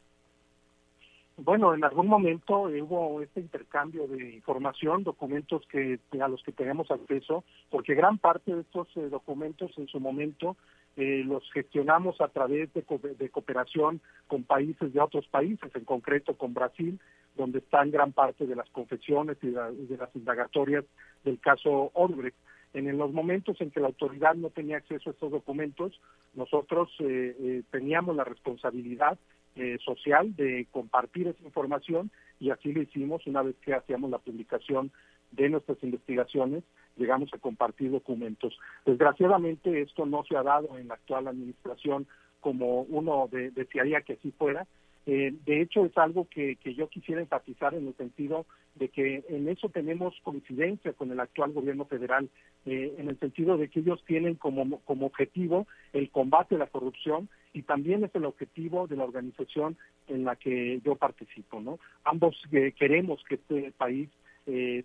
Bueno, en algún momento hubo este intercambio de información, documentos que a los que tenemos acceso, porque gran parte de estos eh, documentos en su momento eh, los gestionamos a través de, de, cooperación con países de otros países, en concreto con Brasil, donde están gran parte de las confesiones y de, las indagatorias del caso Odebrecht. En los momentos en que la autoridad no tenía acceso a estos documentos, nosotros eh, teníamos la responsabilidad eh, social de compartir esa información y así lo hicimos una vez que hacíamos la publicación de nuestras investigaciones, llegamos a compartir documentos. Desgraciadamente esto no se ha dado en la actual administración como uno desearía que así fuera, eh, de hecho, es algo que, que, yo quisiera enfatizar en el sentido de que en eso tenemos coincidencia con el actual gobierno federal, eh, en el sentido de que ellos tienen como, como objetivo el combate a la corrupción y también es el objetivo de la organización en la que yo participo. ¿no? Ambos eh, queremos que este país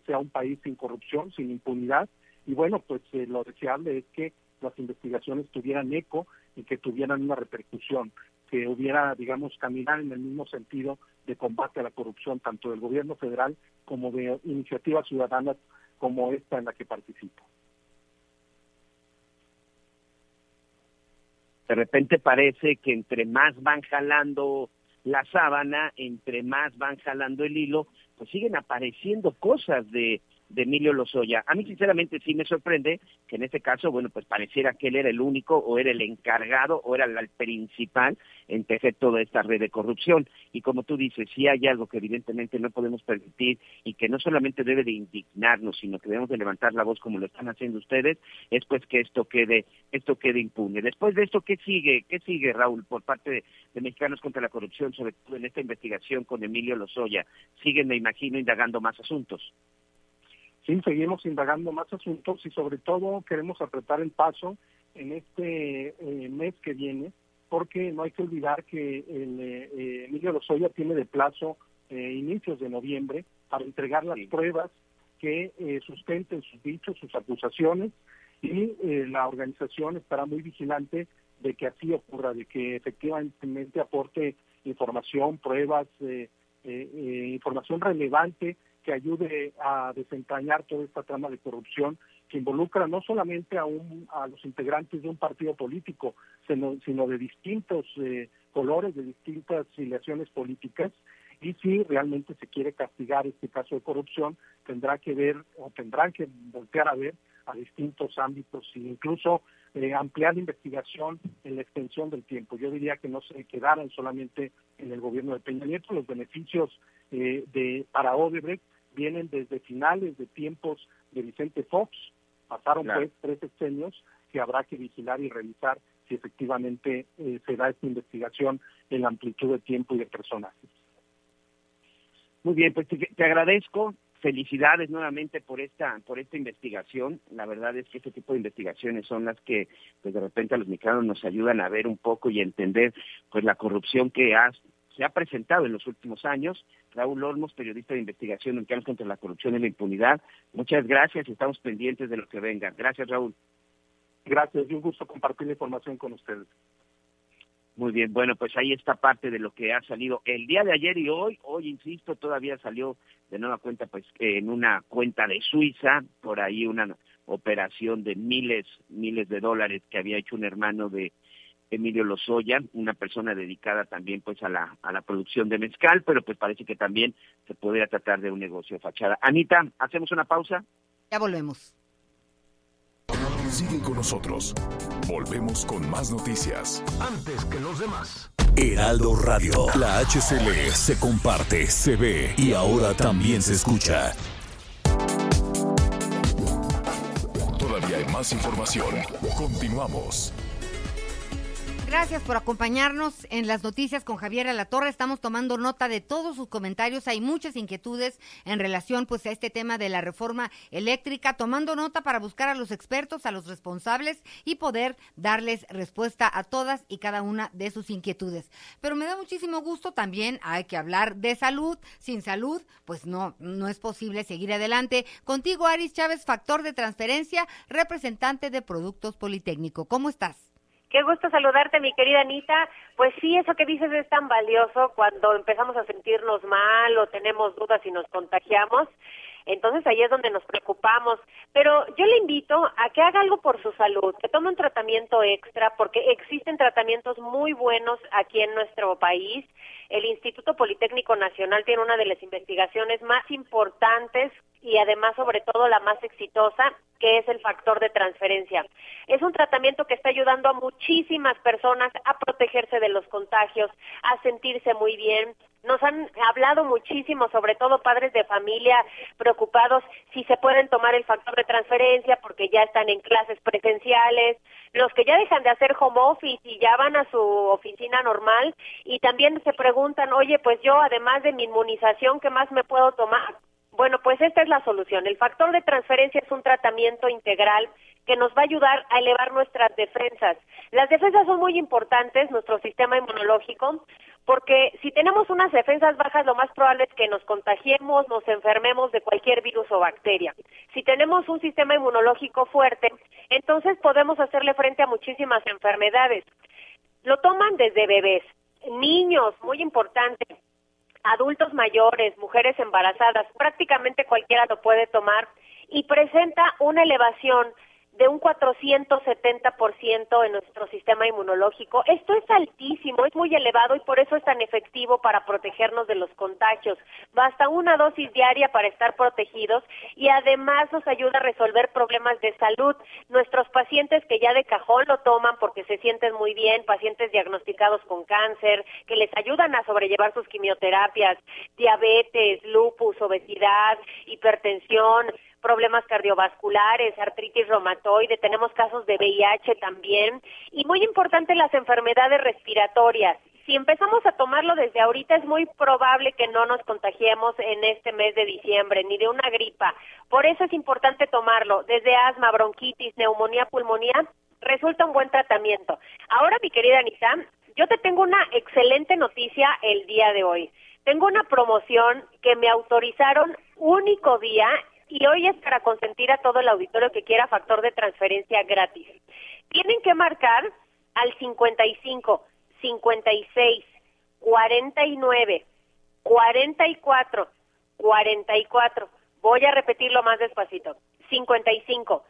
sea un país sin corrupción, sin impunidad, y bueno, pues lo deseable es que las investigaciones tuvieran eco y que tuvieran una repercusión que hubiera, digamos, caminar en el mismo sentido de combate a la corrupción, tanto del gobierno federal como de iniciativas ciudadanas como esta en la que participo. De repente parece que entre más van jalando la sábana, entre más van jalando el hilo, pues siguen apareciendo cosas de de Emilio Lozoya. A mí sinceramente sí me sorprende que en este caso, bueno, pues pareciera que él era el único o era el encargado o era el principal en tejer toda esta red de corrupción. Y como tú dices, si hay algo que evidentemente no podemos permitir y que no solamente debe de indignarnos, sino que debemos de levantar la voz como lo están haciendo ustedes, es pues que esto quede, esto quede impune. Después de esto, ¿qué sigue? ¿Qué sigue, Raúl, por parte de, de Mexicanos contra la Corrupción, sobre todo en esta investigación con Emilio Lozoya? Siguen, me imagino, indagando más asuntos. Sí, seguimos indagando más asuntos y sobre todo queremos apretar el paso en este eh, mes que viene, porque no hay que olvidar que el, eh, Emilio Lozoya tiene de plazo eh, inicios de noviembre para entregar las pruebas que sustenten sus dichos, sus acusaciones, y la organización estará muy vigilante de que así ocurra, de que efectivamente aporte información, pruebas, información relevante que ayude a desentrañar toda esta trama de corrupción que involucra no solamente a, un, a los integrantes de un partido político, sino, sino de distintos eh, colores, de distintas filiaciones políticas. Y si realmente se quiere castigar este caso de corrupción, tendrá que ver o tendrán que voltear a ver a distintos ámbitos e incluso eh, ampliar la investigación en la extensión del tiempo. Yo diría que no se quedaran solamente en el gobierno de Peña Nieto, los beneficios eh, de para Odebrecht vienen desde finales de tiempos de Vicente Fox, pasaron pues tres sexenios que habrá que vigilar y revisar si efectivamente eh, se da esta investigación en la amplitud de tiempo y de personajes. Muy bien, pues te, te, agradezco, felicidades nuevamente por esta por esta investigación. La verdad es que este tipo de investigaciones son las que pues de repente a los mexicanos nos ayudan a ver un poco y entender pues la corrupción que has se ha presentado en los últimos años. Raúl Olmos, periodista de investigación en campos contra la corrupción y la impunidad. Muchas gracias y estamos pendientes de lo que venga. Gracias, Raúl. Gracias, y un gusto compartir la información con ustedes. Muy bien, bueno, pues ahí está parte de lo que ha salido el día de ayer y hoy. Hoy, insisto, todavía salió de nueva cuenta, pues en una cuenta de Suiza, por ahí una operación de miles, miles de dólares que había hecho un hermano de Emilio Lozoya, una persona dedicada también pues a la, a la producción de mezcal, pero pues parece que también se podría tratar de un negocio fachada. Anita, ¿hacemos una pausa? Ya volvemos. Sigue con nosotros. Volvemos con más noticias. Antes que los demás. Heraldo Radio, la HCL se comparte, se ve y ahora también se escucha. Todavía hay más información. Continuamos. Gracias por acompañarnos en las noticias con Javier Alatorre. Estamos tomando nota de todos sus comentarios. Hay muchas inquietudes en relación pues a este tema de la reforma eléctrica, tomando nota para buscar a los expertos, a los responsables y poder darles respuesta a todas y cada una de sus inquietudes. Pero me da muchísimo gusto también hay que hablar de salud. Sin salud, pues no no es posible seguir adelante. Contigo Aris Chávez, factor de transferencia, representante de Productos Politécnico. ¿Cómo estás? Qué gusto saludarte, mi querida Anita. Pues sí, eso que dices es tan valioso cuando empezamos a sentirnos mal o tenemos dudas y nos contagiamos. Entonces ahí es donde nos preocupamos. Pero yo le invito a que haga algo por su salud, que tome un tratamiento extra, porque existen tratamientos muy buenos aquí en nuestro país. El Instituto Politécnico Nacional tiene una de las investigaciones más importantes y además sobre todo la más exitosa, que es el factor de transferencia. Es un tratamiento que está ayudando a muchísimas personas a protegerse de los contagios, a sentirse muy bien. Nos han hablado muchísimo, sobre todo padres de familia preocupados si se pueden tomar el factor de transferencia porque ya están en clases presenciales, los que ya dejan de hacer home office y ya van a su oficina normal y también se preguntan, oye, pues yo además de mi inmunización, ¿qué más me puedo tomar? Bueno, pues esta es la solución. El factor de transferencia es un tratamiento integral que nos va a ayudar a elevar nuestras defensas. Las defensas son muy importantes, nuestro sistema inmunológico, porque si tenemos unas defensas bajas, lo más probable es que nos contagiemos, nos enfermemos de cualquier virus o bacteria. Si tenemos un sistema inmunológico fuerte, entonces podemos hacerle frente a muchísimas enfermedades. Lo toman desde bebés, niños, muy importante, adultos mayores, mujeres embarazadas, prácticamente cualquiera lo puede tomar y presenta una elevación de un 470% en nuestro sistema inmunológico. Esto es altísimo, es muy elevado y por eso es tan efectivo para protegernos de los contagios. Basta una dosis diaria para estar protegidos y además nos ayuda a resolver problemas de salud. Nuestros pacientes que ya de cajón lo toman porque se sienten muy bien, pacientes diagnosticados con cáncer, que les ayudan a sobrellevar sus quimioterapias, diabetes, lupus, obesidad, hipertensión, problemas cardiovasculares, artritis reumatoide, tenemos casos de VIH también y muy importante las enfermedades respiratorias. Si empezamos a tomarlo desde ahorita es muy probable que no nos contagiemos en este mes de diciembre ni de una gripa. Por eso es importante tomarlo desde asma, bronquitis, neumonía, pulmonía. Resulta un buen tratamiento. Ahora, mi querida Anita, yo te tengo una excelente noticia el día de hoy. Tengo una promoción que me autorizaron único día y hoy es para consentir a todo el auditorio que quiera factor de transferencia gratis. Tienen que marcar al 55, 56, 49, 44, 44. Voy a repetirlo más despacito. 55,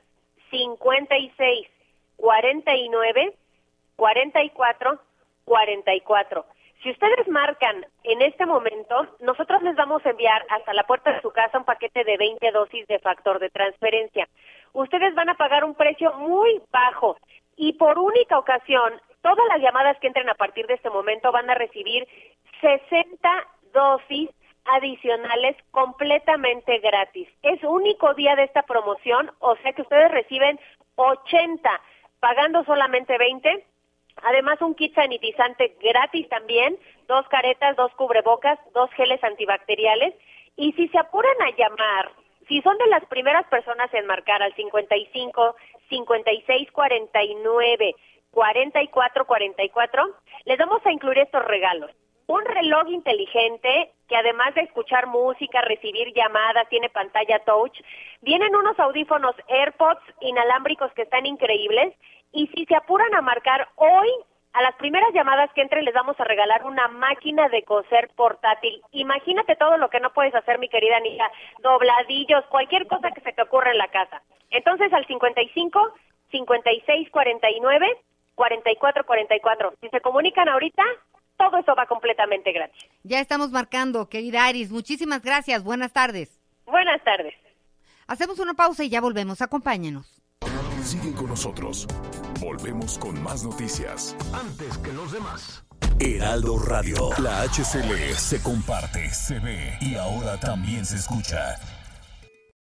56, 49, 44, 44. Si ustedes marcan en este momento, nosotros les vamos a enviar hasta la puerta de su casa un paquete de 20 dosis de factor de transferencia. Ustedes van a pagar un precio muy bajo y por única ocasión, todas las llamadas que entren a partir de este momento van a recibir 60 dosis adicionales completamente gratis. Es único día de esta promoción, o sea que ustedes reciben 80 pagando solamente 20 Además, un kit sanitizante gratis también, dos caretas, dos cubrebocas, dos geles antibacteriales. Y si se apuran a llamar, si son de las primeras personas en marcar al 55 56 49 44 44, les vamos a incluir estos regalos. Un reloj inteligente que además de escuchar música, recibir llamadas, tiene pantalla touch. Vienen unos audífonos AirPods inalámbricos que están increíbles y si se apuran a marcar hoy, a las primeras llamadas que entren les vamos a regalar una máquina de coser portátil. Imagínate todo lo que no puedes hacer, mi querida Anita, dobladillos, cualquier cosa que se te ocurra en la casa. Entonces al 55 56 49 44 44. Si se comunican ahorita, todo eso va completamente gratis. Ya estamos marcando, querida Aris. Muchísimas gracias. Buenas tardes. Buenas tardes. Hacemos una pausa y ya volvemos. Acompáñenos. Sigue con nosotros. Volvemos con más noticias. Antes que los demás. Heraldo Radio. La HCL se comparte, se ve y ahora también se escucha.